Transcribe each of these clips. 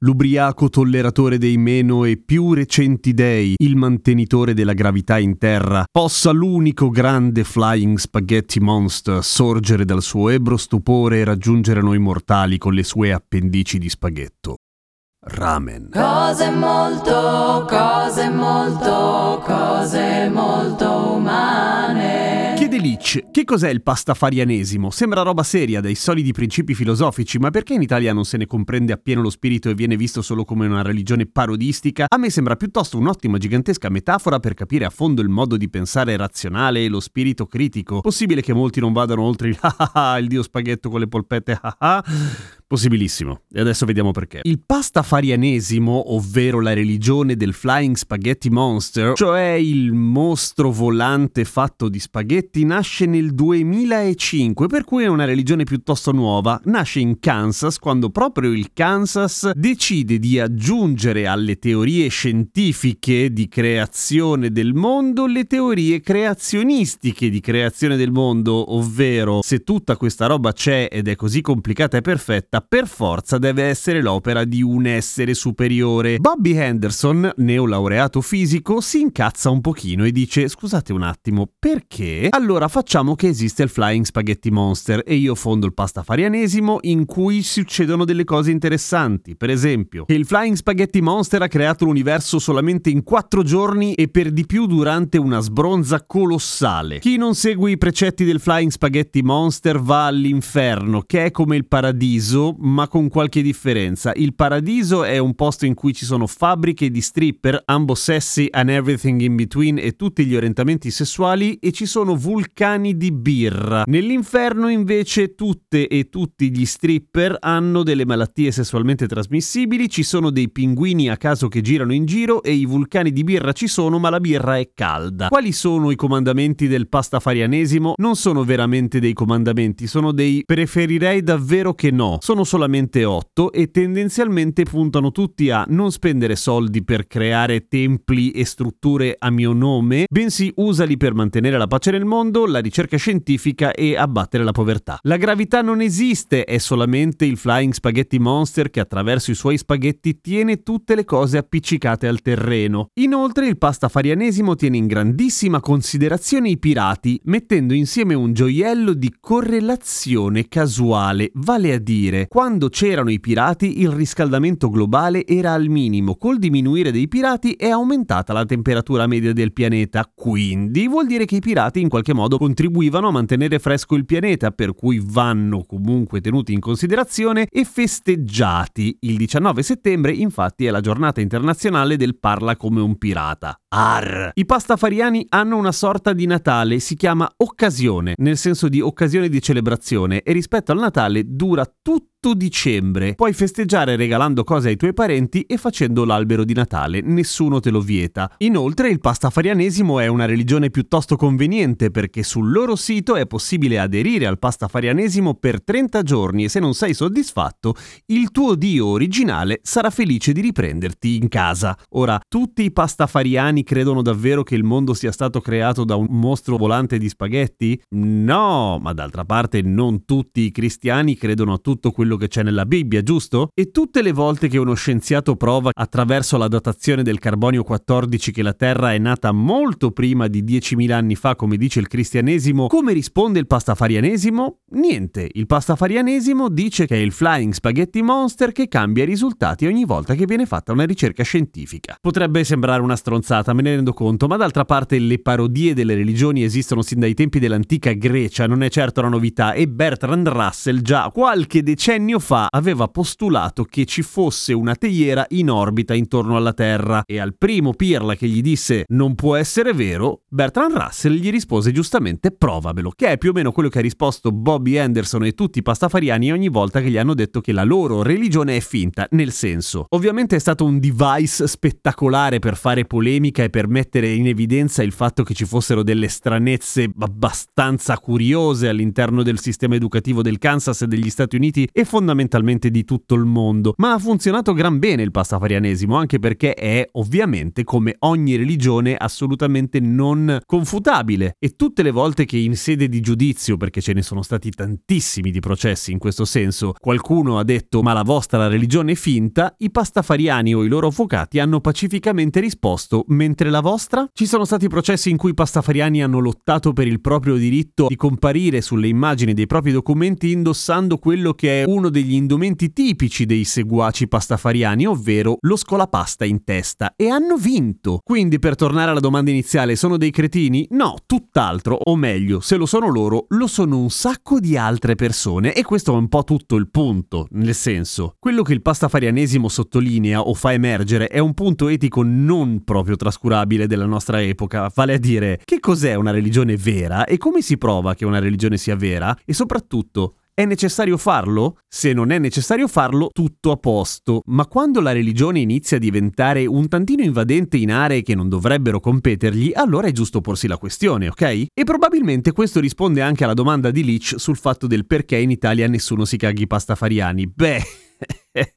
l'ubriaco tolleratore dei meno e più recenti dei, il mantenitore della gravità in terra, possa l'unico grande Flying Spaghetti Monster sorgere dal suo ebro stupore e raggiungere noi mortali con le sue appendici di spaghetto. Ramen. Cose molto, cose molto, cose molto umane. Chiede Lich, che cos'è il pastafarianesimo? Sembra roba seria, dai solidi principi filosofici, ma perché in Italia non se ne comprende appieno lo spirito e viene visto solo come una religione parodistica? A me sembra piuttosto un'ottima gigantesca metafora per capire a fondo il modo di pensare razionale e lo spirito critico. Possibile che molti non vadano oltre il ah ah, il dio spaghetto con le polpette ah ah? Possibilissimo. E adesso vediamo perché. Il pastafarianesimo, ovvero la religione del Flying Spaghetti Monster, cioè il mostro volante fatto di spaghetti, nasce nel 2005, per cui è una religione piuttosto nuova. Nasce in Kansas quando proprio il Kansas decide di aggiungere alle teorie scientifiche di creazione del mondo le teorie creazionistiche di creazione del mondo, ovvero se tutta questa roba c'è ed è così complicata e perfetta, per forza deve essere l'opera di un essere superiore. Bobby Henderson, neolaureato fisico, si incazza un pochino e dice scusate un attimo, perché? Allora facciamo che esiste il Flying Spaghetti Monster e io fondo il pastafarianesimo in cui succedono delle cose interessanti. Per esempio, che il Flying Spaghetti Monster ha creato l'universo solamente in quattro giorni e per di più durante una sbronza colossale. Chi non segue i precetti del Flying Spaghetti Monster va all'inferno, che è come il paradiso, ma con qualche differenza. Il paradiso è un posto in cui ci sono fabbriche di stripper, ambo sessi and everything in between e tutti gli orientamenti sessuali e ci sono vulcani di birra. Nell'inferno invece tutte e tutti gli stripper hanno delle malattie sessualmente trasmissibili, ci sono dei pinguini a caso che girano in giro e i vulcani di birra ci sono ma la birra è calda. Quali sono i comandamenti del pastafarianesimo? Non sono veramente dei comandamenti, sono dei preferirei davvero che no. Sono solamente otto e tendenzialmente puntano tutti a non spendere soldi per creare templi e strutture a mio nome, bensì usali per mantenere la pace nel mondo, la ricerca scientifica e abbattere la povertà. La gravità non esiste, è solamente il Flying Spaghetti Monster che attraverso i suoi spaghetti tiene tutte le cose appiccicate al terreno. Inoltre il pastafarianesimo tiene in grandissima considerazione i pirati, mettendo insieme un gioiello di correlazione casuale, vale a dire, quando c'erano i pirati il riscaldamento globale era al minimo, col diminuire dei pirati è aumentata la temperatura media del pianeta, quindi vuol dire che i pirati in qualche modo contribuivano a mantenere fresco il pianeta, per cui vanno comunque tenuti in considerazione e festeggiati. Il 19 settembre infatti è la giornata internazionale del parla come un pirata. Arr! I pastafariani hanno una sorta di Natale, si chiama occasione, nel senso di occasione di celebrazione e rispetto al Natale dura tutto dicembre. Puoi festeggiare regalando cose ai tuoi parenti e facendo l'albero di Natale, nessuno te lo vieta. Inoltre il pastafarianesimo è una religione piuttosto conveniente perché sul loro sito è possibile aderire al pastafarianesimo per 30 giorni e se non sei soddisfatto, il tuo dio originale sarà felice di riprenderti in casa. Ora, tutti i pastafariani credono davvero che il mondo sia stato creato da un mostro volante di spaghetti? No, ma d'altra parte non tutti i cristiani credono a tutto quello che c'è nella Bibbia, giusto? E tutte le volte che uno scienziato prova attraverso la datazione del carbonio 14 che la Terra è nata molto prima di 10.000 anni fa, come dice il cristianesimo, come risponde il pastafarianesimo? Niente, il pastafarianesimo dice che è il Flying Spaghetti Monster che cambia i risultati ogni volta che viene fatta una ricerca scientifica. Potrebbe sembrare una stronzata, me ne rendo conto, ma d'altra parte le parodie delle religioni esistono sin dai tempi dell'antica Grecia, non è certo una novità, e Bertrand Russell già qualche decennio fa aveva postulato che ci fosse una teiera in orbita intorno alla Terra e al primo pirla che gli disse non può essere vero, Bertrand Russell gli rispose giustamente semplicemente provamelo, che è più o meno quello che ha risposto Bobby Anderson e tutti i pastafariani ogni volta che gli hanno detto che la loro religione è finta, nel senso. Ovviamente è stato un device spettacolare per fare polemica e per mettere in evidenza il fatto che ci fossero delle stranezze abbastanza curiose all'interno del sistema educativo del Kansas e degli Stati Uniti e fondamentalmente di tutto il mondo. Ma ha funzionato gran bene il pastafarianesimo, anche perché è ovviamente come ogni religione assolutamente non confutabile e tutte le volte che in sede di giudizio, perché ce ne sono stati tantissimi di processi in questo senso, qualcuno ha detto ma la vostra religione è finta, i pastafariani o i loro avvocati hanno pacificamente risposto mentre la vostra? Ci sono stati processi in cui i pastafariani hanno lottato per il proprio diritto di comparire sulle immagini dei propri documenti indossando quello che è uno degli indumenti tipici dei seguaci pastafariani, ovvero lo scolapasta in testa, e hanno vinto. Quindi per tornare alla domanda iniziale, sono dei cretini? No, tutt'altro, o meglio, se lo sono loro, lo sono un sacco di altre persone. E questo è un po' tutto il punto, nel senso, quello che il pastafarianesimo sottolinea o fa emergere è un punto etico non proprio trascurabile della nostra epoca, vale a dire che cos'è una religione vera e come si prova che una religione sia vera e soprattutto è necessario farlo? Se non è necessario farlo, tutto a posto. Ma quando la religione inizia a diventare un tantino invadente in aree che non dovrebbero competergli, allora è giusto porsi la questione, ok? E probabilmente questo risponde anche alla domanda di Leach sul fatto del perché in Italia nessuno si caghi pastafariani. Beh...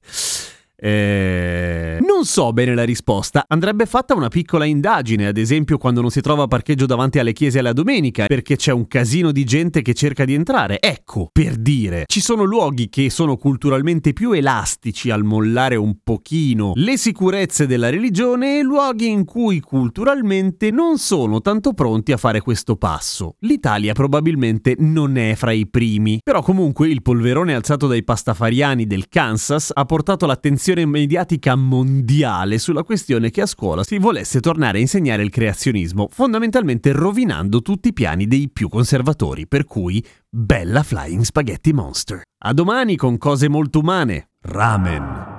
Eh... Non so bene la risposta. Andrebbe fatta una piccola indagine, ad esempio quando non si trova parcheggio davanti alle chiese alla domenica, perché c'è un casino di gente che cerca di entrare. Ecco, per dire, ci sono luoghi che sono culturalmente più elastici al mollare un pochino le sicurezze della religione e luoghi in cui culturalmente non sono tanto pronti a fare questo passo. L'Italia probabilmente non è fra i primi, però comunque il polverone alzato dai pastafariani del Kansas ha portato l'attenzione mediatica mondiale sulla questione che a scuola si volesse tornare a insegnare il creazionismo, fondamentalmente rovinando tutti i piani dei più conservatori, per cui bella Flying Spaghetti Monster. A domani con cose molto umane. Ramen.